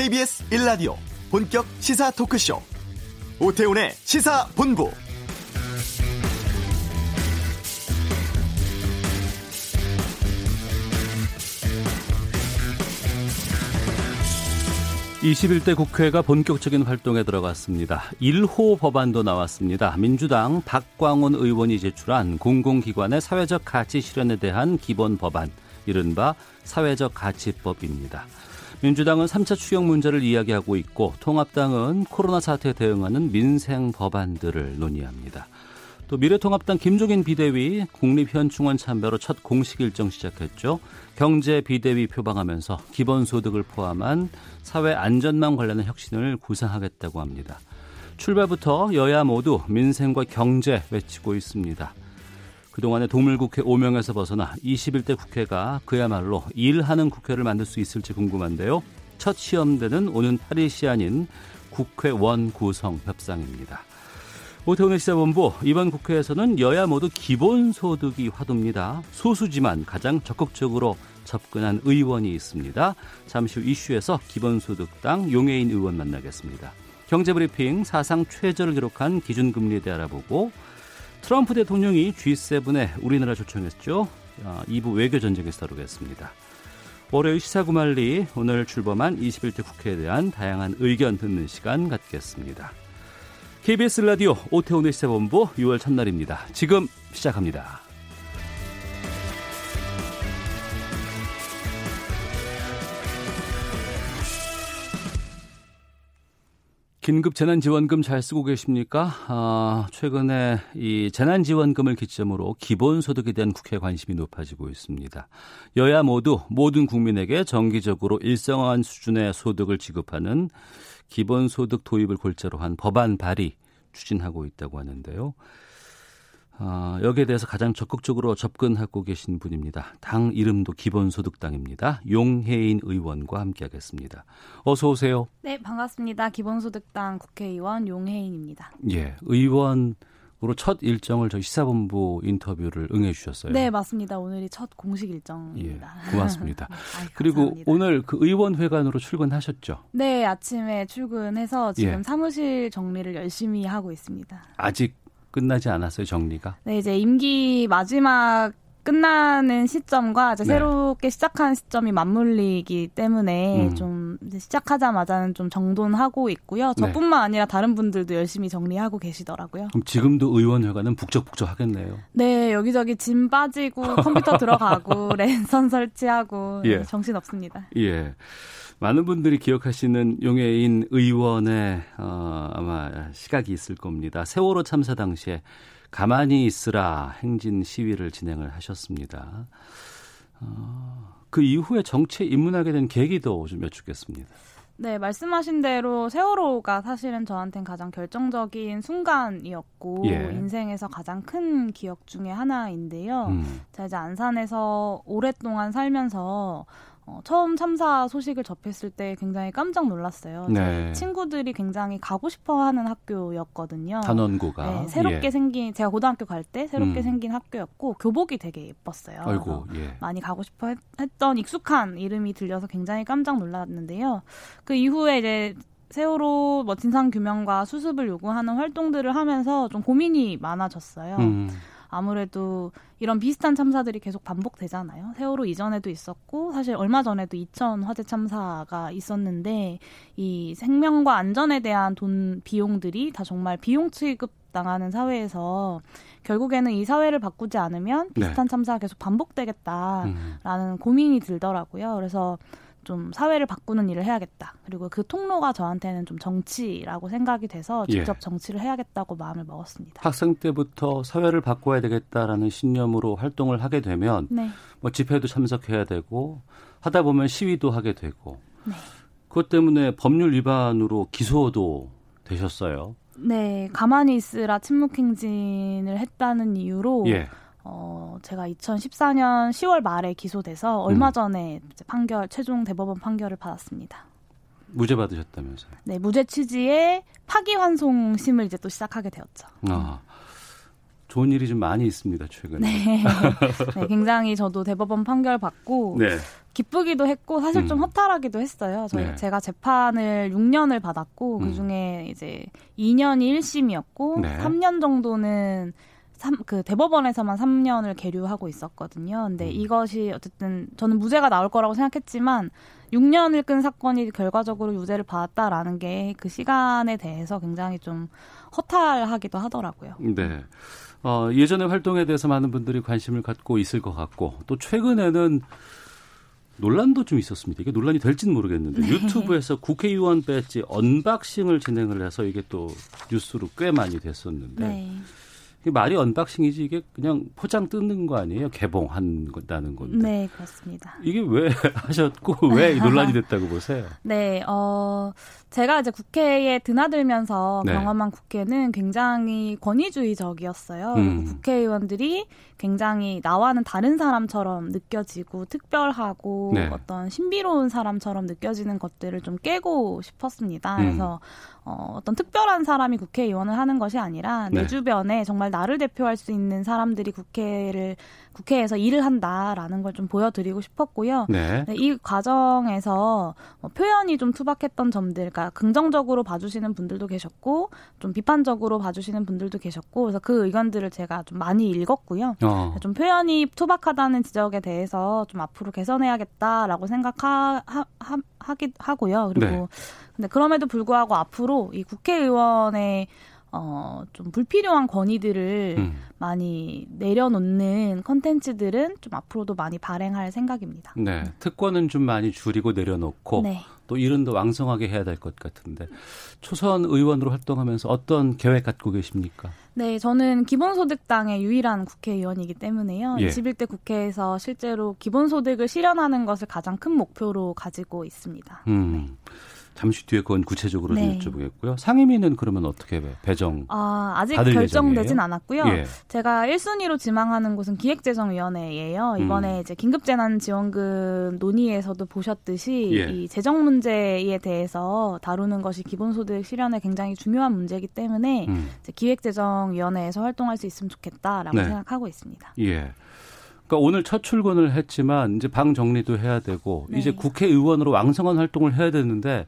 KBS 1라디오 본격 시사 토크쇼 오태훈의 시사본부 21대 국회가 본격적인 활동에 들어갔습니다. 1호 법안도 나왔습니다. 민주당 박광원 의원이 제출한 공공기관의 사회적 가치 실현에 대한 기본 법안, 이른바 사회적 가치법입니다. 민주당은 3차 추경 문제를 이야기하고 있고 통합당은 코로나 사태에 대응하는 민생 법안들을 논의합니다. 또 미래통합당 김종인 비대위 국립현충원 참배로 첫 공식 일정 시작했죠. 경제 비대위 표방하면서 기본소득을 포함한 사회 안전망 관련한 혁신을 구상하겠다고 합니다. 출발부터 여야 모두 민생과 경제 외치고 있습니다. 그동안의 도물국회 오명에서 벗어나 21대 국회가 그야말로 일하는 국회를 만들 수 있을지 궁금한데요. 첫 시험되는 오는 8일 시한인 국회원 구성 협상입니다. 오태훈의 시사본부 이번 국회에서는 여야 모두 기본소득이 화두입니다. 소수지만 가장 적극적으로 접근한 의원이 있습니다. 잠시 후 이슈에서 기본소득당 용해인 의원 만나겠습니다. 경제브리핑 사상 최저를 기록한 기준금리에 대해 알아보고 트럼프 대통령이 G7에 우리나라 초청했죠. 2부 아, 외교 전쟁에서 다루겠습니다. 월요일 시사구말리 오늘 출범한 21대 국회에 대한 다양한 의견 듣는 시간 갖겠습니다. KBS 라디오 오태훈의 시사본부 6월 첫날입니다. 지금 시작합니다. 긴급 재난지원금 잘 쓰고 계십니까? 아, 최근에 이 재난지원금을 기점으로 기본소득에 대한 국회 관심이 높아지고 있습니다. 여야 모두 모든 국민에게 정기적으로 일정한 수준의 소득을 지급하는 기본소득 도입을 골자로 한 법안 발의 추진하고 있다고 하는데요. 어, 여기에 대해서 가장 적극적으로 접근하고 계신 분입니다. 당 이름도 기본소득당입니다. 용혜인 의원과 함께하겠습니다. 어서 오세요. 네, 반갑습니다. 기본소득당 국회의원 용혜인입니다. 예, 의원 으로 첫 일정을 저희 시사본부 인터뷰를 응해 주셨어요. 네, 맞습니다. 오늘이 첫 공식 일정입니다. 예, 고맙습니다. 아이, 그리고 오늘 그 의원회관으로 출근하셨죠? 네, 아침에 출근해서 지금 예. 사무실 정리를 열심히 하고 있습니다. 아직 끝나지 않았어요, 정리가? 네, 이제 임기 마지막 끝나는 시점과 이제 네. 새롭게 시작하는 시점이 맞물리기 때문에 음. 좀 시작하자마자는 좀 정돈하고 있고요. 네. 저뿐만 네. 아니라 다른 분들도 열심히 정리하고 계시더라고요. 그럼 지금도 의원회관은 북적북적 하겠네요. 네, 여기저기 짐 빠지고 컴퓨터 들어가고 랜선 설치하고 예. 정신 없습니다. 예. 많은 분들이 기억하시는 용해인 의원의 어, 아마 시각이 있을 겁니다. 세월호 참사 당시에 가만히 있으라 행진 시위를 진행을 하셨습니다. 어, 그 이후에 정치에 입문하게 된 계기도 좀 여쭙겠습니다. 네, 말씀하신 대로 세월호가 사실은 저한테는 가장 결정적인 순간이었고 예. 인생에서 가장 큰 기억 중에 하나인데요. 음. 제가 이제 안산에서 오랫동안 살면서 어, 처음 참사 소식을 접했을 때 굉장히 깜짝 놀랐어요. 네. 친구들이 굉장히 가고 싶어하는 학교였거든요. 단원고가 네, 새롭게 예. 생긴 제가 고등학교 갈 때 새롭게 음. 생긴 학교였고 교복이 되게 예뻤어요. 아이고, 예. 많이 가고 싶어 했, 던 익숙한 이름이 들려서 굉장히 깜짝 놀랐는데요. 그 이후에 이제 세월호 뭐 진상 규명과 수습을 요구하는 활동들을 하면서 좀 고민이 많아졌어요. 음. 아무래도 이런 비슷한 참사들이 계속 반복되잖아요. 세월호 이전에도 있었고 사실 얼마 전에도 이천 화재 참사가 있었는데 이 생명과 안전에 대한 돈 비용들이 다 정말 비용 취급 당하는 사회에서 결국에는 이 사회를 바꾸지 않으면 비슷한 네. 참사가 계속 반복되겠다라는 음. 고민이 들더라고요. 그래서 좀 사회를 바꾸는 일을 해야겠다. 그리고 그 통로가 저한테는 좀 정치라고 생각이 돼서 예. 직접 예. 정치를 해야겠다고 마음을 먹었습니다. 학생 때부터 사회를 바꿔야 되겠다라는 신념으로 활동을 하게 되면 네. 뭐 집회도 참석해야 되고 하다 보면 시위도 하게 되고 네. 그것 때문에 법률 위반으로 기소도 되셨어요. 네, 가만히 있으라 침묵 행진을 했다는 이유로 예. 어, 제가 2014년 10월 말에 기소돼서 얼마 음. 전에 판결, 최종 대법원 판결을 받았습니다. 무죄 받으셨다면서요? 네, 무죄 취지의 파기환송심을 이제 또 시작하게 되었죠. 아, 좋은 일이 좀 많이 있습니다 최근에. 네. 네 굉장히 저도 대법원 판결 받고 네. 기쁘기도 했고 사실 좀 음. 허탈하기도 했어요. 저희 네. 제가 재판을 6년을 받았고 그 음. 중에 이제 2년이 1심이었고 네. 3년 정도는 3, 그 대법원에서만 3년을 계류하고 있었거든요. 근데 음. 이것이 어쨌든 저는 무죄가 나올 거라고 생각했지만 6년을 끈 사건이 결과적으로 유죄를 받았다라는 게 그 시간에 대해서 굉장히 좀 허탈하기도 하더라고요. 네. 어, 예전의 활동에 대해서 많은 분들이 관심을 갖고 있을 것 같고 또 최근에는 논란도 좀 있었습니다. 이게 논란이 될지는 모르겠는데 네. 유튜브에서 국회의원 배지 unboxing을 진행을 해서 이게 또 뉴스로 꽤 많이 됐었는데 네. 말이 unboxing이지 이게 그냥 포장 뜯는 거 아니에요? 개봉한다는 건데. 네, 그렇습니다. 이게 왜 하셨고 왜 논란이 됐다고 보세요? 네, 어 제가 이제 국회에 드나들면서 네. 경험한 국회는 굉장히 권위주의적이었어요. 음. 국회의원들이 굉장히 나와는 다른 사람처럼 느껴지고 특별하고 네. 어떤 신비로운 사람처럼 느껴지는 것들을 좀 깨고 싶었습니다. 음. 그래서 어, 어떤 특별한 사람이 국회의원을 하는 것이 아니라 내 네. 주변에 정말 나를 대표할 수 있는 사람들이 국회를 국회에서 일을 한다라는 걸 좀 보여드리고 싶었고요. 네. 네, 이 과정에서 뭐 표현이 좀 투박했던 점들, 그러니까 긍정적으로 봐주시는 분들도 계셨고 좀 비판적으로 봐주시는 분들도 계셨고 그래서 그 의견들을 제가 좀 많이 읽었고요. 어. 좀 표현이 투박하다는 지적에 대해서 좀 앞으로 개선해야겠다라고 생각하 하, 하 기 하고요. 그리고 네. 근데 그럼에도 불구하고 앞으로 이 국회의원의 어, 좀 불필요한 권위들을 음. 많이 내려놓는 컨텐츠들은 좀 앞으로도 많이 발행할 생각입니다. 네. 특권은 좀 많이 줄이고 내려놓고 네. 또 일은 더 왕성하게 해야 될 것 같은데 초선 의원으로 활동하면서 어떤 계획 갖고 계십니까? 네, 저는 기본소득당의 유일한 국회의원이기 때문에요. 예. 21대 국회에서 실제로 기본소득을 실현하는 것을 가장 큰 목표로 가지고 있습니다. 음. 네. 잠시 뒤에 그건 구체적으로 네. 좀 여쭤보겠고요. 상임위는 그러면 어떻게 배정? 아, 아직 결정되진 예정이에요? 않았고요. 예. 제가 1순위로 지망하는 곳은 기획재정위원회예요. 이번에 음. 이제 긴급재난지원금 논의에서도 보셨듯이 예. 이 재정 문제에 대해서 다루는 것이 기본소득 실현에 굉장히 중요한 문제이기 때문에 음. 기획재정위원회에서 활동할 수 있으면 좋겠다라고 네. 생각하고 있습니다. 예. 그러니까 오늘 첫 출근을 했지만 이제 방 정리도 해야 되고 네. 이제 국회의원으로 왕성한 활동을 해야 되는데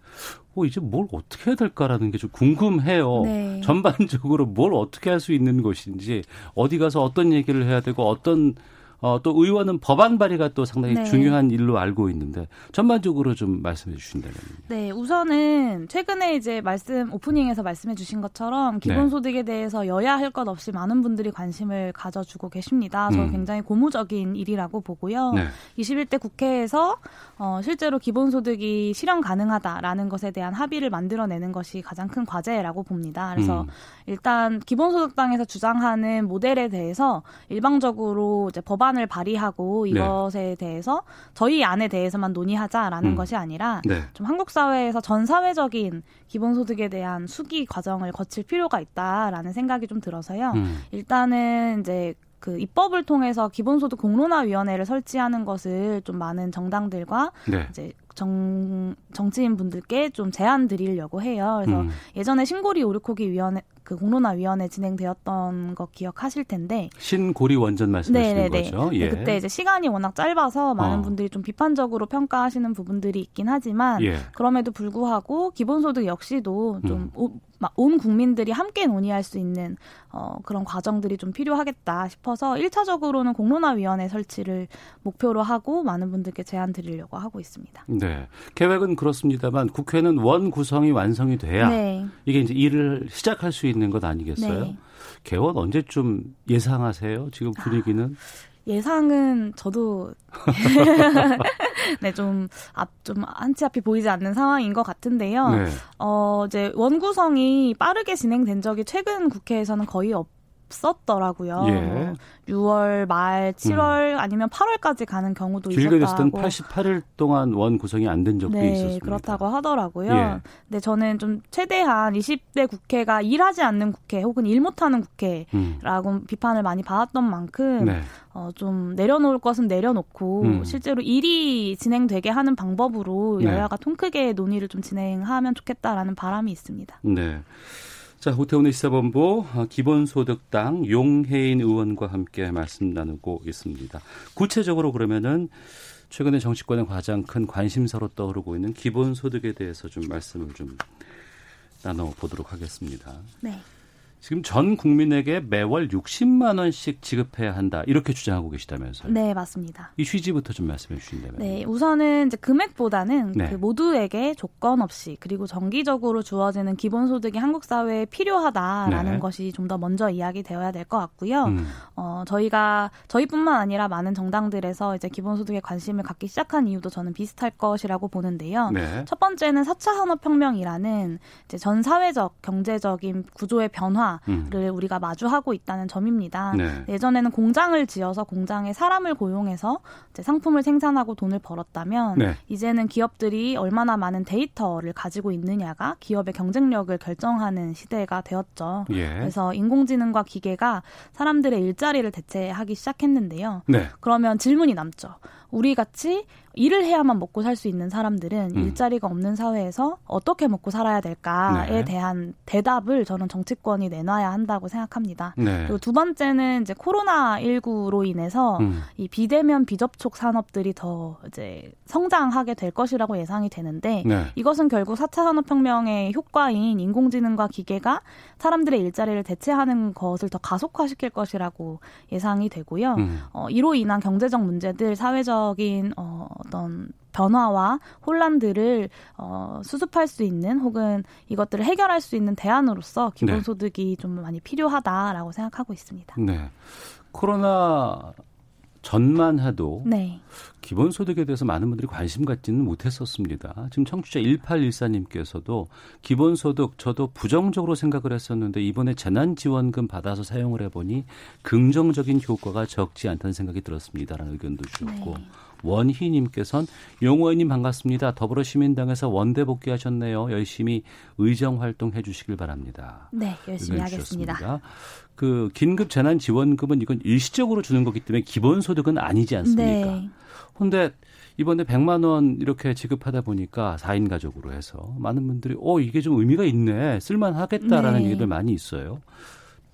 어, 이제 뭘 어떻게 해야 될까라는 게 좀 궁금해요. 네. 전반적으로 뭘 어떻게 할 수 있는 것인지 어디 가서 어떤 얘기를 해야 되고 어떤 어, 또 의원은 법안 발의가 또 상당히 네. 중요한 일로 알고 있는데 전반적으로 좀 말씀해 주신다면. 네, 우선은 최근에 이제 말씀 오프닝에서 말씀해 주신 것처럼 기본소득에 네. 대해서 여야 할 것 없이 많은 분들이 관심을 가져주고 계십니다. 저 음. 굉장히 고무적인 일이라고 보고요. 네. 21대 국회에서 어, 실제로 기본소득이 실현 가능하다라는 것에 대한 합의를 만들어내는 것이 가장 큰 과제라고 봅니다. 그래서 음. 일단 기본소득당에서 주장하는 모델에 대해서 일방적으로 이제 법안을 발의하고 네. 이것에 네. 대해서 저희 안에 대해서만 논의하자라는 음. 것이 아니라 네. 좀 한국 사회에서 전 사회적인 기본소득에 대한 수기 과정을 거칠 필요가 있다라는 생각이 좀 들어서요. 음. 일단은 이제 그 입법을 통해서 기본소득 공론화위원회를 설치하는 것을 좀 많은 정당들과 네. 이제 정 정치인 분들께 좀 제안 드리려고 해요. 그래서 음. 예전에 신고리 오류코기 위원회 그 공론화 위원회 진행되었던 거 기억하실 텐데 신고리 원전 말씀하시는 네네네. 거죠. 예. 그때 이제 시간이 워낙 짧아서 많은 어. 분들이 좀 비판적으로 평가하시는 부분들이 있긴 하지만 예. 그럼에도 불구하고 기본소득 역시도 좀 온 음. 국민들이 함께 논의할 수 있는 어, 그런 과정들이 좀 필요하겠다 싶어서 1차적으로는 공론화위원회 설치를 목표로 하고 많은 분들께 제안 드리려고 하고 있습니다. 네. 계획은 그렇습니다만 국회는 원 구성이 완성이 돼야 네. 이게 이제 일을 시작할 수 있는 것 아니겠어요? 네. 개원 언제쯤 예상하세요? 지금 분위기는? 아, 예상은 저도 네, 좀 앞, 좀 한치 앞이 보이지 않는 상황인 것 같은데요. 네. 어, 이제 원구성이 빠르게 진행된 적이 최근 국회에서는 거의 없 없었더라고요. 예. 6월 말, 7월 음. 아니면 8월까지 가는 경우도 길게 있었다고. 길게 됐을 땐 88일 동안 원 구성이 안 된 적도 네, 있었습니다. 그렇다고 하더라고요. 예. 근데 저는 좀 최대한 20대 국회가 일하지 않는 국회 혹은 일 못하는 국회라고 음. 비판을 많이 받았던 만큼 네. 어, 좀 내려놓을 것은 내려놓고 음. 실제로 일이 진행되게 하는 방법으로 네. 여야가 통 크게 논의를 좀 진행하면 좋겠다라는 바람이 있습니다. 네. 자, 오태훈의 시사본부 어, 기본소득당 용혜인 의원과 함께 말씀 나누고 있습니다. 구체적으로 그러면은 최근에 정치권의 가장 큰 관심사로 떠오르고 있는 기본소득에 대해서 좀 말씀을 좀 나눠보도록 하겠습니다. 네. 지금 전 국민에게 매월 60만 원씩 지급해야 한다 이렇게 주장하고 계시다면서요? 네, 맞습니다. 이 취지부터 좀 말씀해 주신다면. 네, 우선은 이제 금액보다는 네. 그 모두에게 조건 없이 그리고 정기적으로 주어지는 기본소득이 한국 사회에 필요하다라는 네. 것이 좀 더 먼저 이야기되어야 될 것 같고요. 음. 어, 저희가 저희뿐만 아니라 많은 정당들에서 이제 기본소득에 관심을 갖기 시작한 이유도 저는 비슷할 것이라고 보는데요. 네. 첫 번째는 4차 산업혁명이라는 이제 전 사회적 경제적인 구조의 변화 변화를 음. 우리가 마주하고 있다는 점입니다. 네. 예전에는 공장을 지어서 공장에 사람을 고용해서 상품을 생산하고 돈을 벌었다면 네. 이제는 기업들이 얼마나 많은 데이터를 가지고 있느냐가 기업의 경쟁력을 결정하는 시대가 되었죠. 예. 그래서 인공지능과 기계가 사람들의 일자리를 대체하기 시작했는데요. 네. 그러면 질문이 남죠. 우리 같이 일을 해야만 먹고 살 수 있는 사람들은 음. 일자리가 없는 사회에서 어떻게 먹고 살아야 될까에 네. 대한 대답을 저는 정치권이 내놔야 한다고 생각합니다. 네. 그리고 두 번째는 이제 코로나 19로 인해서 음. 이 비대면 비접촉 산업들이 더 이제 성장하게 될 것이라고 예상이 되는데 네. 이것은 결국 4차 산업혁명의 효과인 인공지능과 기계가 사람들의 일자리를 대체하는 것을 더 가속화시킬 것이라고 예상이 되고요. 음. 어, 이로 인한 경제적 문제들, 사회적 인 어, 어떤 변화와 혼란들을 어, 수습할 수 있는 혹은 이것들을 해결할 수 있는 대안으로서 기본소득이 네. 좀 많이 필요하다라고 생각하고 있습니다. 네. 코로나 전만 해도 네. 기본소득에 대해서 많은 분들이 관심 갖지는 못했었습니다. 지금 청취자 1814님께서도 기본소득 저도 부정적으로 생각을 했었는데 이번에 재난지원금 받아서 사용을 해보니 긍정적인 효과가 적지 않다는 생각이 들었습니다라는 의견도 주셨고 네. 원희님께서는 용호원님 반갑습니다. 더불어시민당에서 원대 복귀하셨네요. 열심히 의정 활동해 주시길 바랍니다. 네, 열심히 하겠습니다. 그 긴급 재난 지원금은 이건 일시적으로 주는 거기 때문에 기본 소득은 아니지 않습니까? 네. 근데 이번에 100만 원 이렇게 지급하다 보니까 4인 가족으로 해서 많은 분들이 어 이게 좀 의미가 있네. 쓸만 하겠다라는 네. 얘기들 많이 있어요.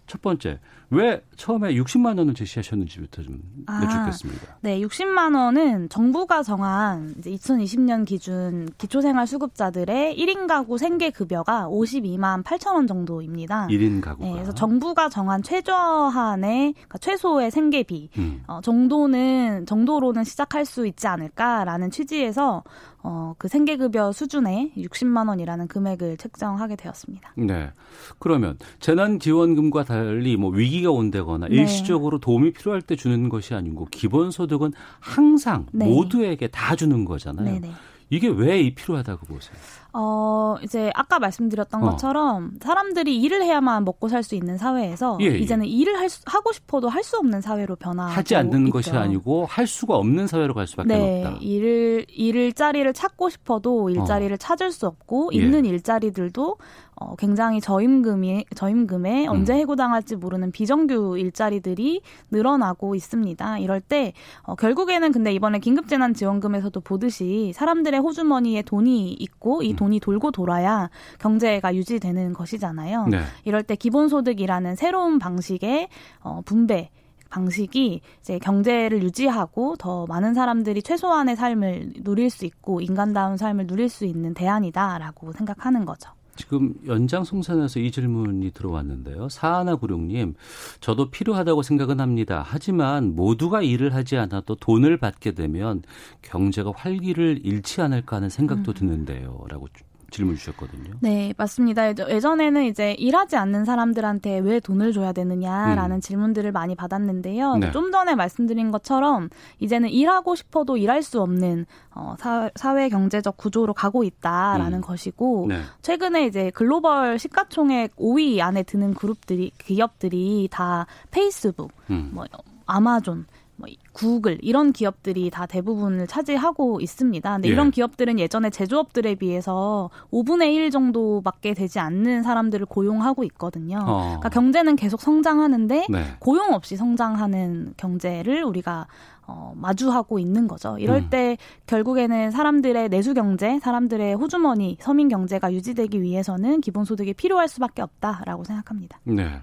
첫 번째, 왜 처음에 60만 원을 제시하셨는지부터 좀 아, 여쭙겠습니다. 네, 60만 원은 정부가 정한 이제 2020년 기준 기초생활수급자들의 1인 가구 생계 급여가 52만 8천 원 정도입니다. 1인 가구가. 네, 그래서 정부가 정한 최저한의 그러니까 최소의 생계비 음. 어, 정도는 정도로는 시작할 수 있지 않을까라는 취지에서 어, 그 생계급여 수준의 60만 원이라는 금액을 책정하게 되었습니다. 네. 그러면 재난지원금과 달리 뭐 위기가 온다거나 네. 일시적으로 도움이 필요할 때 주는 것이 아니고 기본소득은 항상 네. 모두에게 다 주는 거잖아요. 네네. 네. 이게 왜 필요하다고 보세요? 어, 이제 아까 말씀드렸던 어. 것처럼 사람들이 일을 해야만 먹고 살 수 있는 사회에서 예, 예. 이제는 일을 할 수, 하고 싶어도 할 수 없는 사회로 변화 하지 않는 있죠. 것이 아니고 할 수가 없는 사회로 갈 수밖에 네, 없다. 일을 일자리를 찾고 싶어도 일자리를 어. 찾을 수 없고 예. 있는 일자리들도 어, 굉장히 저임금이 저임금에 음. 언제 해고당할지 모르는 비정규 일자리들이 늘어나고 있습니다. 이럴 때 어, 결국에는 근데 이번에 긴급재난지원금에서도 보듯이 사람들의 호주머니에 돈이 있고 이 음. 돈이 돌고 돌아야 경제가 유지되는 것이잖아요. 네. 이럴 때 기본소득이라는 새로운 방식의 어, 분배 방식이 이제 경제를 유지하고 더 많은 사람들이 최소한의 삶을 누릴 수 있고 인간다운 삶을 누릴 수 있는 대안이다라고 생각하는 거죠. 지금 연장송산에서 이 질문이 들어왔는데요. 사하나구룡님, 저도 필요하다고 생각은 합니다. 하지만 모두가 일을 하지 않아도 돈을 받게 되면 경제가 활기를 잃지 않을까 하는 생각도 음. 드는데요. 라고 질문 주셨거든요. 네, 맞습니다. 예전에는 이제 일하지 않는 사람들한테 왜 돈을 줘야 되느냐라는 음. 질문들을 많이 받았는데요. 네. 좀 전에 말씀드린 것처럼 이제는 일하고 싶어도 일할 수 없는 어, 사, 사회 경제적 구조로 가고 있다라는 음. 것이고 네. 최근에 이제 글로벌 시가총액 5위 안에 드는 그룹들이 기업들이 다 페이스북, 음. 뭐 아마존 뭐 구글 이런 기업들이 다 대부분을 차지하고 있습니다. 근데 예. 이런 기업들은 예전에 제조업들에 비해서 5분의 1 정도밖에 되지 않는 사람들을 고용하고 있거든요. 어. 그러니까 경제는 계속 성장하는데 네. 고용 없이 성장하는 경제를 우리가 어, 마주하고 있는 거죠. 이럴 음. 때 결국에는 사람들의 내수 경제, 사람들의 호주머니, 서민 경제가 유지되기 위해서는 기본소득이 필요할 수밖에 없다라고 생각합니다. 네.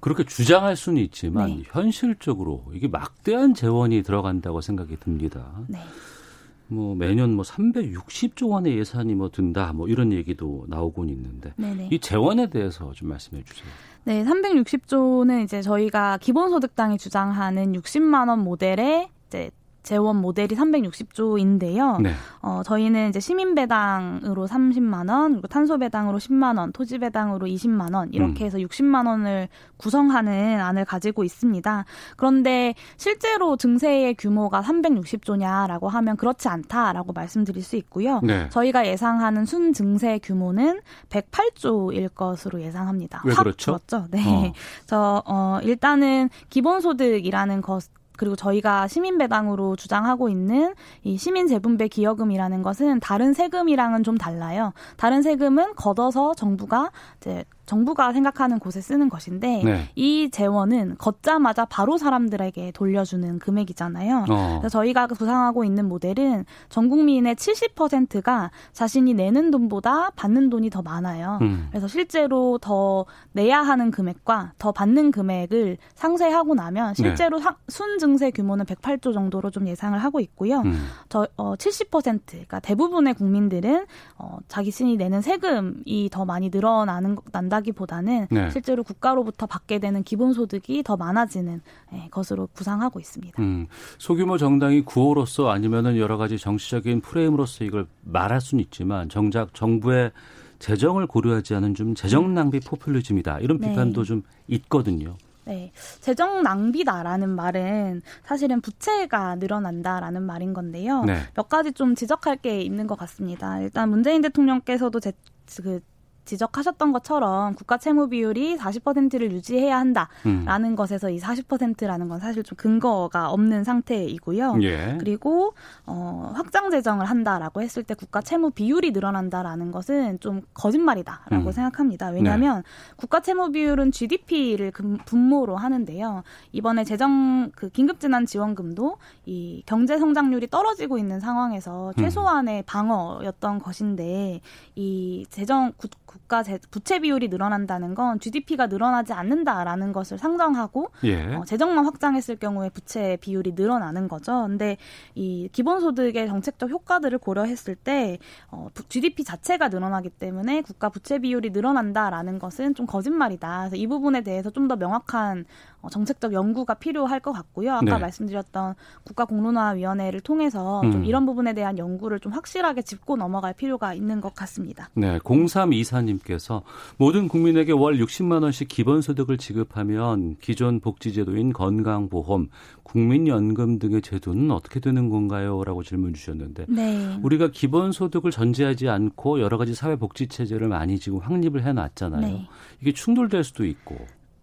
그렇게 주장할 수는 있지만 네. 현실적으로 이게 막대한 재원이 들어간다고 생각이 듭니다. 네. 뭐 매년 뭐 360조 원의 예산이 뭐 든다 뭐 이런 얘기도 나오곤 있는데 네네. 이 재원에 대해서 좀 말씀해 주세요. 네, 360조는 이제 저희가 기본소득당이 주장하는 60만 원 모델의 이제 재원 모델이 360조인데요. 네. 어, 저희는 이제 시민 배당으로 30만 원, 그리고 탄소 배당으로 10만 원, 토지 배당으로 20만 원 이렇게 음. 해서 60만 원을 구성하는 안을 가지고 있습니다. 그런데 실제로 증세의 규모가 360조냐라고 하면 그렇지 않다라고 말씀드릴 수 있고요. 네. 저희가 예상하는 순 증세 규모는 108조일 것으로 예상합니다. 왜 그렇죠? 그렇죠. 네. 어. 저 어, 일단은 기본소득이라는 것 그리고 저희가 시민배당으로 주장하고 있는 이 시민재분배 기여금이라는 것은 다른 세금이랑은 좀 달라요. 다른 세금은 걷어서 정부가 이제 정부가 생각하는 곳에 쓰는 것인데 네. 이 재원은 걷자마자 바로 사람들에게 돌려주는 금액이잖아요. 어. 그래서 저희가 구상하고 있는 모델은 전 국민의 70%가 자신이 내는 돈보다 받는 돈이 더 많아요. 음. 그래서 실제로 더 내야 하는 금액과 더 받는 금액을 상쇄하고 나면 네. 실제로 네. 순 증세 규모는 108조 정도로 좀 예상을 하고 있고요. 음. 저 어, 70% 그러니까 대부분의 국민들은 어, 자기 신이 내는 세금이 더 많이 늘어나는 난다. 하기보다는 네. 실제로 국가로부터 받게 되는 기본소득이 더 많아지는 예, 것으로 구상하고 있습니다. 음, 소규모 정당이 구호로서 아니면은 여러 가지 정치적인 프레임으로서 이걸 말할 수는 있지만 정작 정부의 재정을 고려하지 않은 좀 재정 낭비 포퓰리즘이다 이런 네. 비판도 좀 있거든요. 네. 재정 낭비다라는 말은 사실은 부채가 늘어난다라는 말인 건데요. 네. 몇 가지 좀 지적할 게 있는 것 같습니다. 일단 문재인 대통령께서도 제, 그 지적하셨던 것처럼 국가 채무 비율이 40%를 유지해야 한다라는 음. 것에서 이 40%라는 건 사실 좀 근거가 없는 상태이고요. 예. 그리고 어, 확장 재정을 한다라고 했을 때 국가 채무 비율이 늘어난다라는 것은 좀 거짓말이다라고 음. 생각합니다. 왜냐하면 네. 국가 채무 비율은 GDP를 분모로 하는데요. 이번에 재정 그 긴급 재난 지원금도 이 경제 성장률이 떨어지고 있는 상황에서 음. 최소한의 방어였던 것인데 이 재정 국, 국가 부채 비율이 늘어난다는 건 GDP가 늘어나지 않는다라는 것을 상정하고 예. 어, 재정만 확장했을 경우에 부채 비율이 늘어나는 거죠. 근데 이 기본소득의 정책적 효과들을 고려했을 때 어, GDP 자체가 늘어나기 때문에 국가 부채 비율이 늘어난다라는 것은 좀 거짓말이다. 그래서 이 부분에 대해서 좀 더 명확한 어, 정책적 연구가 필요할 것 같고요. 아까 네. 말씀드렸던 국가공론화위원회를 통해서 음. 좀 이런 부분에 대한 연구를 좀 확실하게 짚고 넘어갈 필요가 있는 것 같습니다. 네, 0324님께서 모든 국민에게 월 60만 원씩 기본소득을 지급하면 기존 복지제도인 건강보험, 국민연금 등의 제도는 어떻게 되는 건가요? 라고 질문 주셨는데 네. 우리가 기본소득을 전제하지 않고 여러 가지 사회복지체제를 많이 지금 확립을 해놨잖아요. 네. 이게 충돌될 수도 있고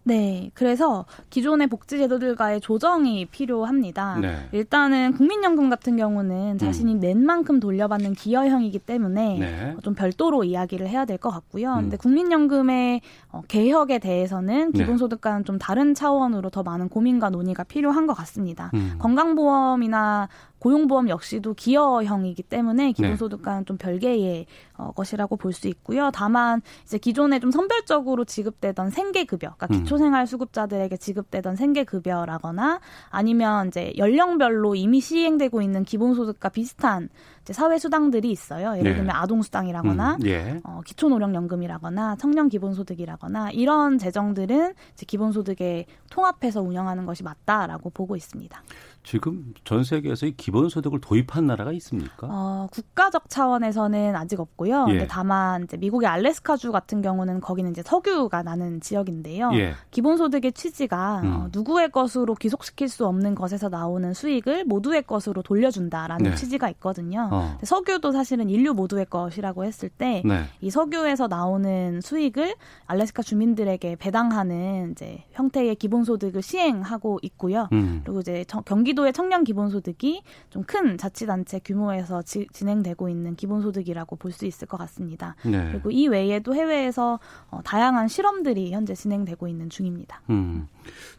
네. 그래서 기존의 복지 제도들과의 조정이 필요합니다. 네. 일단은 국민연금 같은 경우는 음. 자신이 음. 낸 만큼 돌려받는 기여형이기 때문에 네. 좀 별도로 이야기를 해야 될 것 같고요. 음. 근데 국민연금의 어, 개혁에 대해서는 네. 기본소득과는 좀 다른 차원으로 더 많은 고민과 논의가 필요한 것 같습니다. 음. 건강보험이나 고용보험 역시도 기여형이기 때문에 기본소득과는 네. 좀 별개의 어, 것이라고 볼 수 있고요. 다만 이제 기존에 좀 선별적으로 지급되던 생계급여, 그러니까 음. 기초생활수급자들에게 지급되던 생계급여라거나 아니면 이제 연령별로 이미 시행되고 있는 기본소득과 비슷한 사회 수당들이 있어요. 예를 네. 들면 네. 아동 수당이라거나 음, 예. 어, 기초 노령 연금이라거나 청년 기본 소득이라거나 이런 재정들은 이제 기본 소득에 통합해서 운영하는 것이 맞다라고 보고 있습니다. 지금 전 세계에서 이 기본 소득을 도입한 나라가 있습니까? 어, 국가적 차원에서는 아직 없고요. 예. 다만 이제 미국의 알래스카주 같은 경우는 거기는 이제 석유가 나는 지역인데요. 예. 기본 소득의 취지가 음. 어, 누구의 것으로 귀속시킬 수 없는 것에서 나오는 수익을 모두의 것으로 돌려준다라는 네. 취지가 있거든요. 어. 석유도 사실은 인류 모두의 것이라고 했을 때이 네. 석유에서 나오는 수익을 알래스카 주민들에게 배당하는 이제 형태의 기본소득을 시행하고 있고요. 음. 그리고 이제 경기도의 청년 기본소득이 좀 큰 자치단체 규모에서 지, 진행되고 있는 기본소득이라고 볼 수 있을 것 같습니다. 네. 그리고 이 외에도 해외에서 어, 다양한 실험들이 현재 진행되고 있는 중입니다. 음.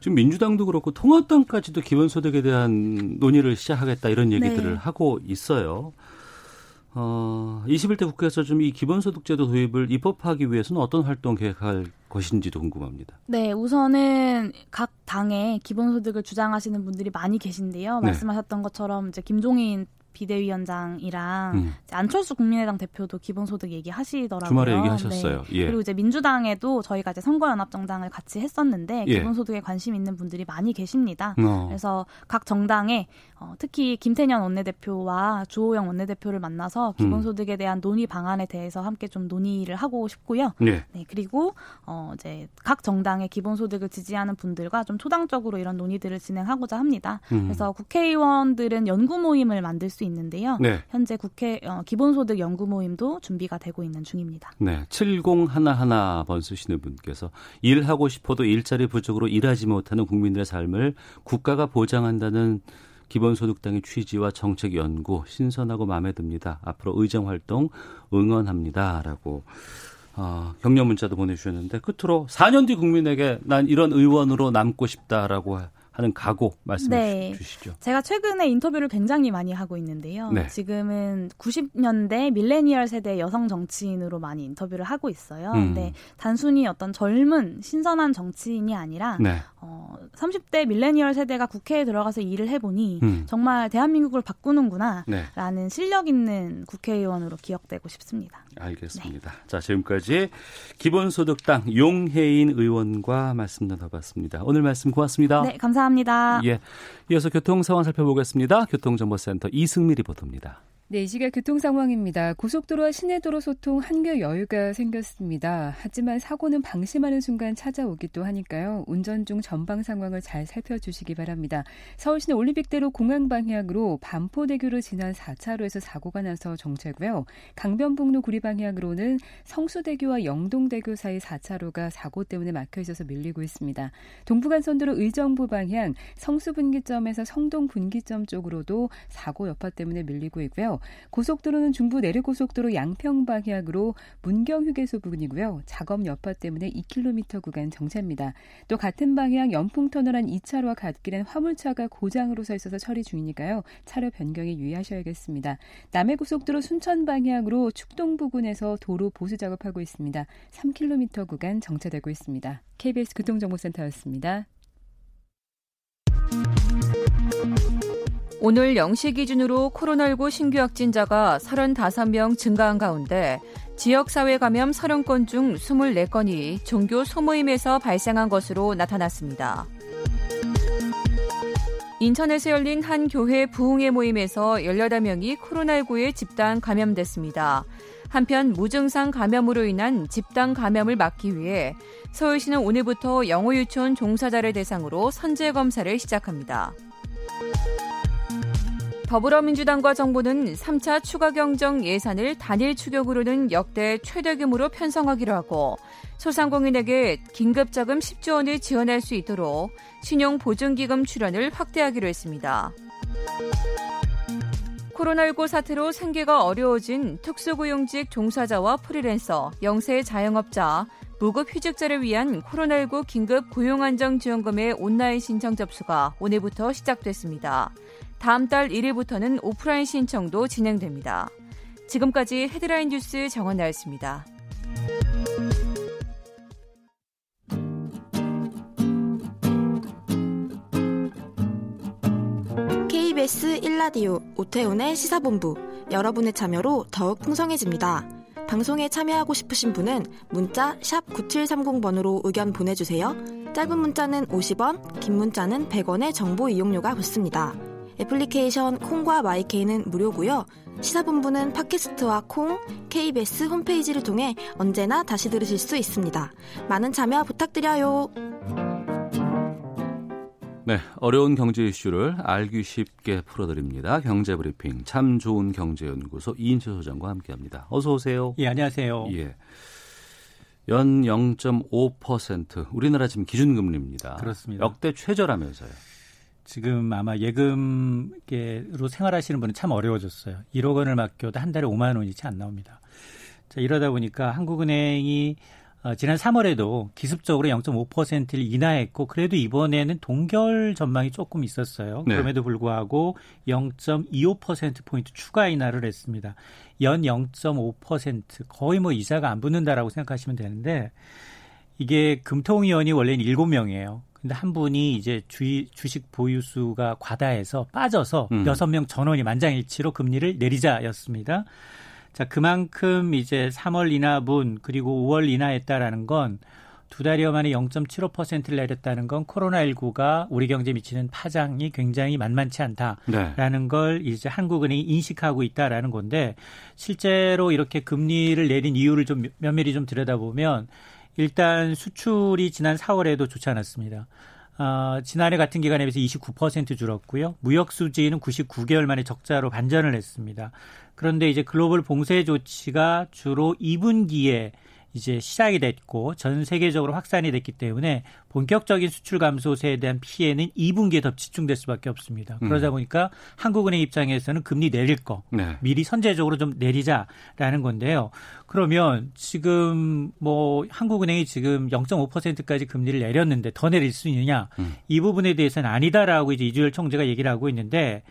지금 민주당도 그렇고 통합당까지도 기본소득에 대한 논의를 시작하겠다 이런 얘기들을 네. 하고 있어요. 어, 21대 국회에서 좀 이 기본소득제도 도입을 입법하기 위해서는 어떤 활동 계획할 것인지도 궁금합니다. 네, 우선은 각 당에 기본소득을 주장하시는 분들이 많이 계신데요. 네. 말씀하셨던 것처럼 이제 김종인 비대위원장이랑 음. 안철수 국민의당 대표도 기본소득 얘기하시더라고요. 주말에 얘기하셨어요. 네. 예. 그리고 이제 민주당에도 저희가 이제 선거연합정당을 같이 했었는데 예. 기본소득에 관심 있는 분들이 많이 계십니다. 어. 그래서 각 정당에 어, 특히 김태년 원내대표와 주호영 원내대표를 만나서 기본소득에 대한 논의 방안에 대해서 함께 좀 논의를 하고 싶고요. 예. 네. 그리고 어, 이제 각 정당의 기본소득을 지지하는 분들과 좀 초당적으로 이런 논의들을 진행하고자 합니다. 음. 그래서 국회의원들은 연구 모임을 만들 수 있는데요. 네. 현재 국회 어, 기본소득 연구 모임도 준비가 되고 있는 중입니다. 네, 7011번 쓰시는 분께서 일하고 싶어도 일자리 부족으로 일하지 못하는 국민들의 삶을 국가가 보장한다는 기본소득당의 취지와 정책 연구 신선하고 마음에 듭니다. 앞으로 의정 활동 응원합니다라고 어, 격려 문자도 보내주셨는데 끝으로 4년 뒤 국민에게 난 이런 의원으로 남고 싶다라고 하는 각오 말씀해 네. 주시죠. 제가 최근에 인터뷰를 굉장히 많이 하고 있는데요. 네. 지금은 90년대 밀레니얼 세대 여성 정치인으로 많이 인터뷰를 하고 있어요. 음. 근데 단순히 어떤 젊은 신선한 정치인이 아니라 네. 어, 30대 밀레니얼 세대가 국회에 들어가서 일을 해보니 음. 정말 대한민국을 바꾸는구나라는 네. 실력 있는 국회의원으로 기억되고 싶습니다. 알겠습니다. 네. 자 지금까지 기본소득당 용혜인 의원과 말씀 나눠봤습니다. 오늘 말씀 고맙습니다. 네, 감사합니다. 감사합니다. 예. 이어서 교통 상황 살펴보겠습니다. 교통정보센터 이승미 리포터입니다. 네, 이 시각 교통 상황입니다. 고속도로와 시내도로 소통 한결 여유가 생겼습니다. 하지만 사고는 방심하는 순간 찾아오기도 하니까요. 운전 중 전방 상황을 잘 살펴주시기 바랍니다. 서울시내 올림픽대로 공항 방향으로 반포대교를 지난 4차로에서 사고가 나서 정체고요. 강변북로 구리 방향으로는 성수대교와 영동대교 사이 4차로가 사고 때문에 막혀 있어서 밀리고 있습니다. 동부간선도로 의정부 방향 성수분기점에서 성동분기점 쪽으로도 사고 여파 때문에 밀리고 있고요. 고속도로는 중부 내륙고속도로 양평 방향으로 문경 휴게소 부근이고요. 작업 여파 때문에 2km 구간 정체입니다. 또 같은 방향 연풍터널 한 2차로와 갓길엔 화물차가 고장으로 서 있어서 처리 중이니까요. 차로 변경에 유의하셔야겠습니다. 남해고속도로 순천 방향으로 축동 부근에서 도로 보수 작업하고 있습니다. 3km 구간 정체되고 있습니다. KBS 교통정보센터였습니다. 오늘 0시 기준으로 코로나19 신규 확진자가 35명 증가한 가운데 지역사회 감염 30건 중 24건이 종교 소모임에서 발생한 것으로 나타났습니다. 인천에서 열린 한 교회 부흥회 모임에서 18명이 코로나19에 집단 감염됐습니다. 한편 무증상 감염으로 인한 집단 감염을 막기 위해 서울시는 오늘부터 영어 유치원 종사자를 대상으로 선제 검사를 시작합니다. 더불어민주당과 정부는 3차 추가 경정 예산을 단일 추격으로는 역대 최대 규모로 편성하기로 하고 소상공인에게 긴급자금 10조 원을 지원할 수 있도록 신용보증기금 출연을 확대하기로 했습니다. 코로나19 사태로 생계가 어려워진 특수고용직 종사자와 프리랜서, 영세 자영업자, 무급휴직자를 위한 코로나19 긴급 고용안정지원금의 온라인 신청 접수가 오늘부터 시작됐습니다. 다음 달 1일부터는 오프라인 신청도 진행됩니다. 지금까지 헤드라인 뉴스 정원 나였습니다. KBS 1라디오 오태훈의 시사본부 여러분의 참여로 더욱 풍성해집니다. 방송에 참여하고 싶으신 분은 문자 9730번으로 의견 보내주세요. 짧은 문자는 50원, 긴 문자는 100원의 정보 이용료가 붙습니다. 애플리케이션 콩과 마이케이는 무료고요. 시사본부는 팟캐스트와 콩, KBS 홈페이지를 통해 언제나 다시 들으실 수 있습니다. 많은 참여 부탁드려요. 네, 어려운 경제 이슈를 알기 쉽게 풀어드립니다. 경제 브리핑 참 좋은 경제연구소 이인철 소장과 함께합니다. 어서 오세요. 예, 안녕하세요. 예. 연 0.5% 우리나라 지금 기준금리입니다. 그렇습니다. 역대 최저라면서요. 지금 아마 예금으로 생활하시는 분은 참 어려워졌어요. 1억 원을 맡겨도 한 달에 5만 원이 채 안 나옵니다. 자, 이러다 보니까 한국은행이 어, 지난 3월에도 기습적으로 0.5%를 인하했고 그래도 이번에는 동결 전망이 조금 있었어요. 네. 그럼에도 불구하고 0.25% 포인트 추가 인하를 했습니다. 연 0.5% 거의 뭐 이자가 안 붙는다라고 생각하시면 되는데 이게 금통위원이 원래는 7명이에요. 근데 한 분이 이제 주, 주식 보유 수가 과다해서 빠져서 음. 6명 전원이 만장일치로 금리를 내리자였습니다. 자, 그만큼 이제 3월 인하분 그리고 5월 인하했다라는 건 두 달여 만에 0.75%를 내렸다는 건 코로나19가 우리 경제에 미치는 파장이 굉장히 만만치 않다라는 네. 걸 이제 한국은행이 인식하고 있다라는 건데 실제로 이렇게 금리를 내린 이유를 좀 면밀히 좀 들여다보면 일단 수출이 지난 4월에도 좋지 않았습니다. 어, 지난해 같은 기간에 비해서 29% 줄었고요. 무역 수지는 99개월 만에 적자로 반전을 했습니다. 그런데 이제 글로벌 봉쇄 조치가 주로 2분기에 이제 시작이 됐고 전 세계적으로 확산이 됐기 때문에 본격적인 수출 감소세에 대한 피해는 2분기에 더 집중될 수밖에 없습니다. 음. 그러다 보니까 한국은행 입장에서는 금리 내릴 거 네. 미리 선제적으로 좀 내리자라는 건데요. 그러면 지금 뭐 한국은행이 지금 0.5%까지 금리를 내렸는데 더 내릴 수 있느냐? 음. 이 부분에 대해서는 아니다라고 이제 이주열 총재가 얘기를 하고 있는데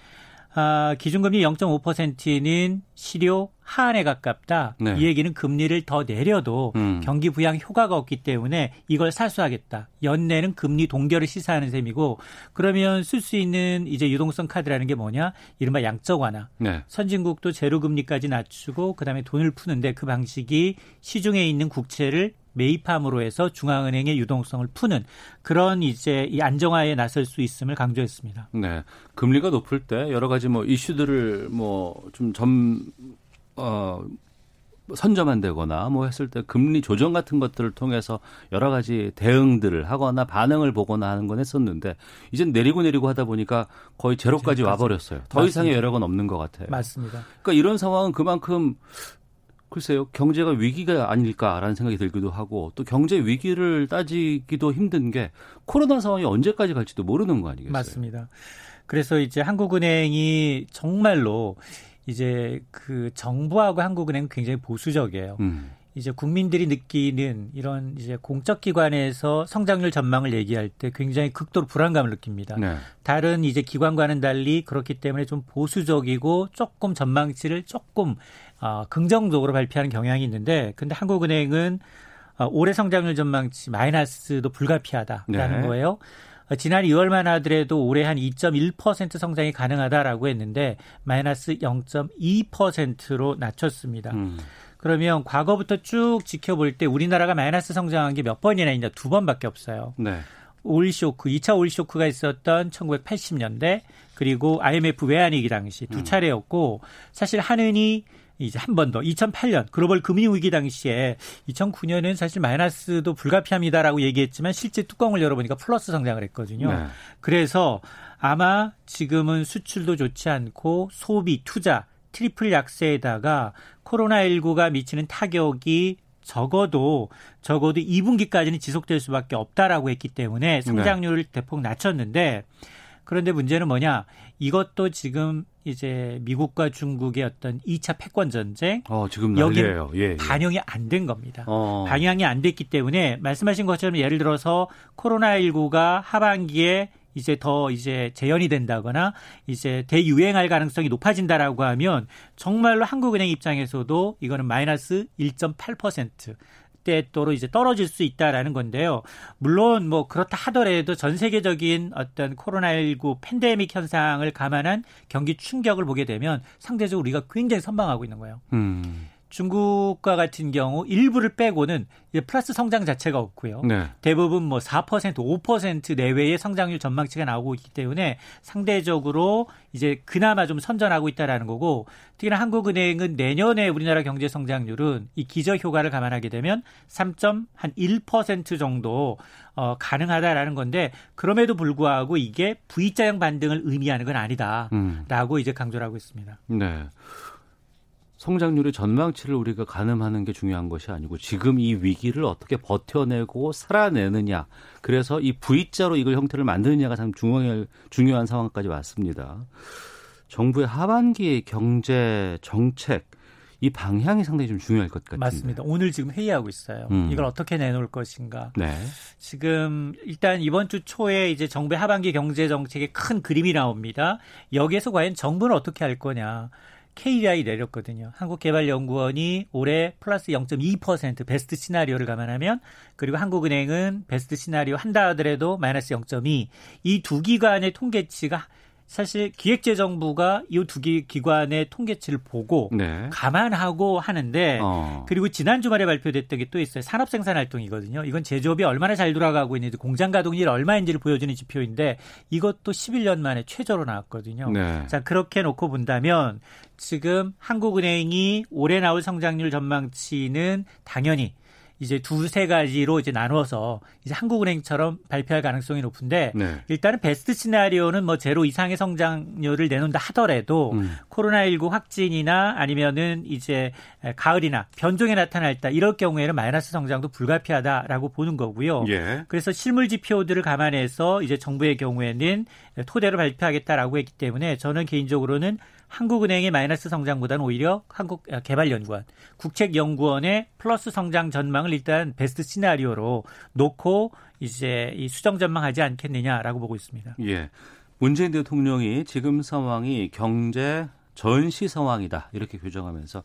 아, 기준금리 0.5%는 실효 하한에 가깝다. 네. 이 얘기는 금리를 더 내려도 음. 경기 부양 효과가 없기 때문에 이걸 사수하겠다. 연내는 금리 동결을 시사하는 셈이고 그러면 쓸 수 있는 이제 유동성 카드라는 게 뭐냐? 이른바 양적 완화. 네. 선진국도 제로 금리까지 낮추고 그다음에 돈을 푸는데 그 방식이 시중에 있는 국채를 매입함으로 해서 중앙은행의 유동성을 푸는 그런 이제 이 안정화에 나설 수 있음을 강조했습니다. 네. 금리가 높을 때 여러 가지 뭐 이슈들을 뭐좀 점, 어, 선점한다거나 뭐 했을 때 금리 조정 같은 것들을 통해서 여러 가지 대응들을 하거나 반응을 보거나 하는 건 했었는데 이젠 내리고 내리고 하다 보니까 거의 제로까지 와버렸어요. 더 맞습니다. 이상의 여력은 없는 것 같아요. 맞습니다. 그러니까 이런 상황은 그만큼 글쎄요, 경제가 위기가 아닐까라는 생각이 들기도 하고 또 경제 위기를 따지기도 힘든 게 코로나 상황이 언제까지 갈지도 모르는 거 아니겠어요? 맞습니다. 그래서 이제 한국은행이 정말로 이제 그 정부하고 한국은행 굉장히 보수적이에요. 음. 이제 국민들이 느끼는 이런 이제 공적 기관에서 성장률 전망을 얘기할 때 굉장히 극도로 불안감을 느낍니다. 네. 다른 이제 기관과는 달리 그렇기 때문에 좀 보수적이고 조금 전망치를 조금 어, 긍정적으로 발표하는 경향이 있는데 근데 한국은행은 어, 올해 성장률 전망치 마이너스도 불가피하다라는 네. 거예요. 어, 지난 2월만 하더라도 올해 한 2.1% 성장이 가능하다라고 했는데 마이너스 0.2%로 낮췄습니다. 음. 그러면 과거부터 쭉 지켜볼 때 우리나라가 마이너스 성장한 게 몇 번이나 있냐 두 번밖에 없어요. 네. 올 쇼크, 2차 올 쇼크가 있었던 1980년대 그리고 IMF 외환위기 당시 두 음. 차례였고 사실 한은이 이제 한 번 더 2008년 글로벌 금융 위기 당시에 2009년은 사실 마이너스도 불가피합니다라고 얘기했지만 실제 뚜껑을 열어보니까 플러스 성장을 했거든요. 네. 그래서 아마 지금은 수출도 좋지 않고 소비, 투자 트리플 약세에다가 코로나19가 미치는 타격이 적어도 적어도 2분기까지는 지속될 수밖에 없다라고 했기 때문에 성장률을 네. 대폭 낮췄는데 그런데 문제는 뭐냐? 이것도 지금 이제 미국과 중국의 어떤 2차 패권 전쟁 어, 지금 여기 예, 예. 반영이 안 된 겁니다. 어. 반영이 안 됐기 때문에 말씀하신 것처럼 예를 들어서 코로나 19가 하반기에 이제 더 이제 재현이 된다거나 이제 대유행할 가능성이 높아진다라고 하면 정말로 한국은행 입장에서도 이거는 마이너스 1.8% 때또로 이제 떨어질 수 있다라는 건데요. 물론 뭐 그렇다 하더라도 전 세계적인 어떤 코로나19 팬데믹 현상을 감안한 경기 충격을 보게 되면 상대적으로 우리가 굉장히 선방하고 있는 거예요. 음. 중국과 같은 경우 일부를 빼고는 이제 플러스 성장 자체가 없고요. 네. 대부분 뭐 4%, 5% 내외의 성장률 전망치가 나오고 있기 때문에 상대적으로 이제 그나마 좀 선전하고 있다라는 거고 특히나 한국은행은 내년에 우리나라 경제 성장률은 이 기저 효과를 감안하게 되면 3.1% 정도 어, 가능하다라는 건데 그럼에도 불구하고 이게 V자형 반등을 의미하는 건 아니다라고 음. 이제 강조를 하고 있습니다. 네. 성장률의 전망치를 우리가 가늠하는 게 중요한 것이 아니고 지금 이 위기를 어떻게 버텨내고 살아내느냐. 그래서 이 V자로 이걸 형태를 만드느냐가 참 중요한, 중요한 상황까지 왔습니다. 정부의 하반기 경제 정책 이 방향이 상당히 좀 중요할 것 같습니다. 맞습니다. 오늘 지금 회의하고 있어요. 음. 이걸 어떻게 내놓을 것인가. 네. 지금 일단 이번 주 초에 이제 정부의 하반기 경제 정책의 큰 그림이 나옵니다. 여기에서 과연 정부는 어떻게 할 거냐. KDI 내렸거든요. 한국개발연구원이 올해 플러스 0.2% 베스트 시나리오를 감안하면 그리고 한국은행은 베스트 시나리오 한다 하더라도 마이너스 0.2. 이 두 기관의 통계치가 사실 기획재정부가 이 두 기관의 통계치를 보고 네. 감안하고 하는데 어. 그리고 지난 주말에 발표됐던 게 또 있어요. 산업생산활동이거든요. 이건 제조업이 얼마나 잘 돌아가고 있는지 공장 가동률 얼마인지를 보여주는 지표인데 이것도 11년 만에 최저로 나왔거든요. 네. 자 그렇게 놓고 본다면 지금 한국은행이 올해 나올 성장률 전망치는 당연히 이제 두세 가지로 이제 나누어서 이제 한국은행처럼 발표할 가능성이 높은데 네. 일단은 베스트 시나리오는 뭐 제로 이상의 성장률을 내놓는다 하더라도 음. 코로나19 확진이나 아니면은 이제 가을이나 변종이 나타날다 이럴 경우에는 마이너스 성장도 불가피하다라고 보는 거고요. 예. 그래서 실물 지표들을 감안해서 이제 정부의 경우에는 토대로 발표하겠다라고 했기 때문에 저는 개인적으로는 한국은행의 마이너스 성장보다는 오히려 한국개발연구원, 국책연구원의 플러스 성장 전망을 일단 베스트 시나리오로 놓고 이제 이 수정 전망하지 않겠느냐라고 보고 있습니다. 예. 문재인 대통령이 지금 상황이 경제 전시 상황이다 이렇게 규정하면서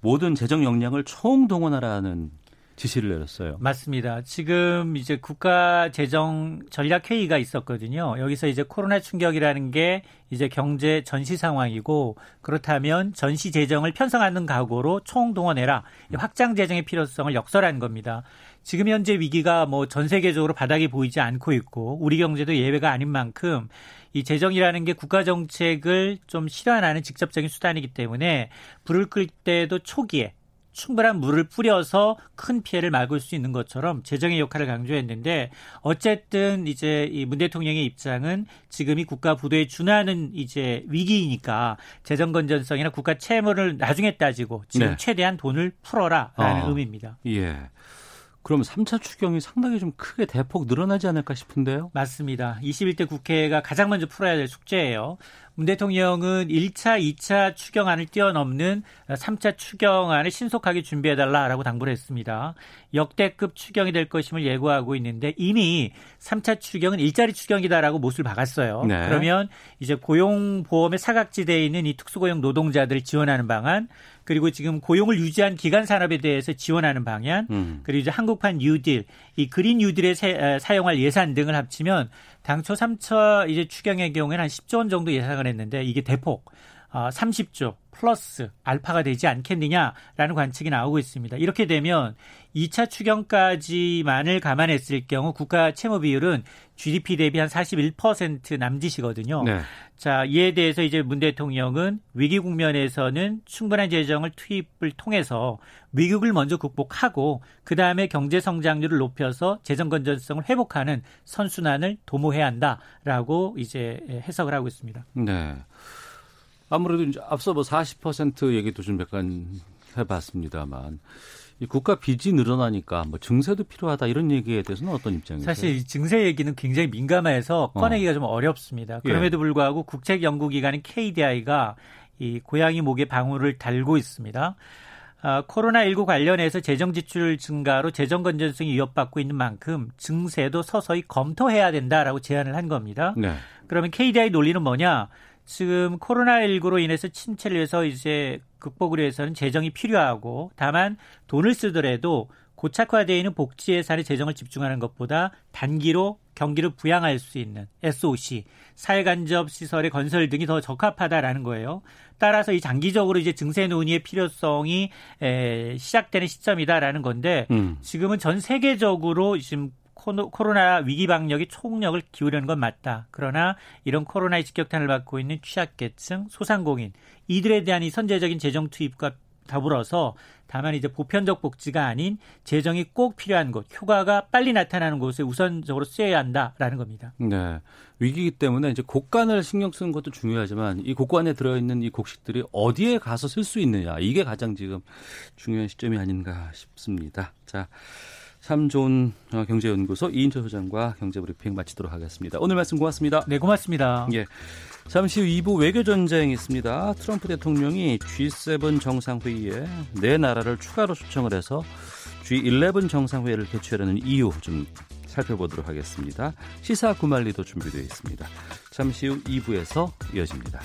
모든 재정 역량을 총동원하라는 지시를 내렸어요. 맞습니다. 지금 이제 국가 재정 전략 회의가 있었거든요. 여기서 이제 코로나 충격이라는 게 이제 경제 전시 상황이고 그렇다면 전시 재정을 편성하는 각오로 총동원해라. 확장 재정의 필요성을 역설한 겁니다. 지금 현재 위기가 뭐 전 세계적으로 바닥이 보이지 않고 있고 우리 경제도 예외가 아닌 만큼 이 재정이라는 게 국가 정책을 좀 실현하는 직접적인 수단이기 때문에 불을 끌 때도 초기에 충분한 물을 뿌려서 큰 피해를 막을 수 있는 것처럼 재정의 역할을 강조했는데 어쨌든 이제 이 문 대통령의 입장은 지금이 국가 부도에 준하는 이제 위기이니까 재정 건전성이나 국가 채무를 나중에 따지고 지금 네. 최대한 돈을 풀어라라는 어. 의미입니다. 예. 그럼 3차 추경이 상당히 좀 크게 대폭 늘어나지 않을까 싶은데요? 맞습니다. 21대 국회가 가장 먼저 풀어야 될 숙제예요. 문 대통령은 1차, 2차 추경안을 뛰어넘는 3차 추경안을 신속하게 준비해달라라고 당부를 했습니다. 역대급 추경이 될 것임을 예고하고 있는데 이미 3차 추경은 일자리 추경이다라고 못을 박았어요. 네. 그러면 이제 고용보험의 사각지대에 있는 이 특수고용 노동자들을 지원하는 방안, 그리고 지금 고용을 유지한 기간 산업에 대해서 지원하는 방향, 음. 그리고 이제 한국판 뉴딜, 이 그린 뉴딜에 사용할 예산 등을 합치면 당초 3차 이제 추경의 경우에는 한 10조 원 정도 예상을 했는데 이게 대폭. 어, 30조 플러스 알파가 되지 않겠느냐라는 관측이 나오고 있습니다. 이렇게 되면 2차 추경까지만을 감안했을 경우 국가 채무 비율은 GDP 대비 한 41% 남짓이거든요. 네. 자, 이에 대해서 이제 문 대통령은 위기 국면에서는 충분한 재정을 투입을 통해서 위기를 먼저 극복하고 그다음에 경제 성장률을 높여서 재정 건전성을 회복하는 선순환을 도모해야 한다라고 이제 해석을 하고 있습니다. 네. 아무래도 이제 앞서 뭐 40% 얘기도 좀 약간 해봤습니다만 이 국가 빚이 늘어나니까 뭐 증세도 필요하다 이런 얘기에 대해서는 어떤 입장이세요? 사실 증세 얘기는 굉장히 민감해서 어. 꺼내기가 어. 좀 어렵습니다. 예. 그럼에도 불구하고 국책 연구기관인 KDI가 이 고양이 목에 방울을 달고 있습니다. 아, 코로나19 관련해서 재정 지출 증가로 재정 건전성이 위협받고 있는 만큼 증세도 서서히 검토해야 된다라고 제안을 한 겁니다. 네. 그러면 KDI 논리는 뭐냐? 지금 코로나19로 인해서 침체를 해서 이제 극복을 위해서는 재정이 필요하고 다만 돈을 쓰더라도 고착화되어 있는 복지 예산에 재정을 집중하는 것보다 단기로 경기를 부양할 수 있는 SOC 사회간접 시설의 건설 등이 더 적합하다라는 거예요. 따라서 이 장기적으로 이제 증세 논의의 필요성이 에, 시작되는 시점이다라는 건데 음. 지금은 전 세계적으로 지금 코로나 위기 방역이 총력을 기울이는 건 맞다. 그러나 이런 코로나의 직격탄을 받고 있는 취약계층, 소상공인 이들에 대한 이 선제적인 재정 투입과 더불어서 다만 이제 보편적 복지가 아닌 재정이 꼭 필요한 곳, 효과가 빨리 나타나는 곳에 우선적으로 쓰여야 한다라는 겁니다. 네. 위기이기 때문에 이제 곡간을 신경 쓰는 것도 중요하지만 이 곡간에 들어 있는 이 곡식들이 어디에 가서 쓸 수 있느냐 이게 가장 지금 중요한 시점이 아닌가 싶습니다. 자. 참 좋은 어, 경제연구소 이인철 소장과 경제브리핑 마치도록 하겠습니다. 오늘 말씀 고맙습니다. 네, 고맙습니다. 예. 잠시 후 2부 외교전쟁이 있습니다. 트럼프 대통령이 G7 정상회의에 네 나라를 추가로 초청을 해서 G11 정상회의를 개최하려는 이유 좀 살펴보도록 하겠습니다. 시사 구말리도 준비되어 있습니다. 잠시 후 2부에서 이어집니다.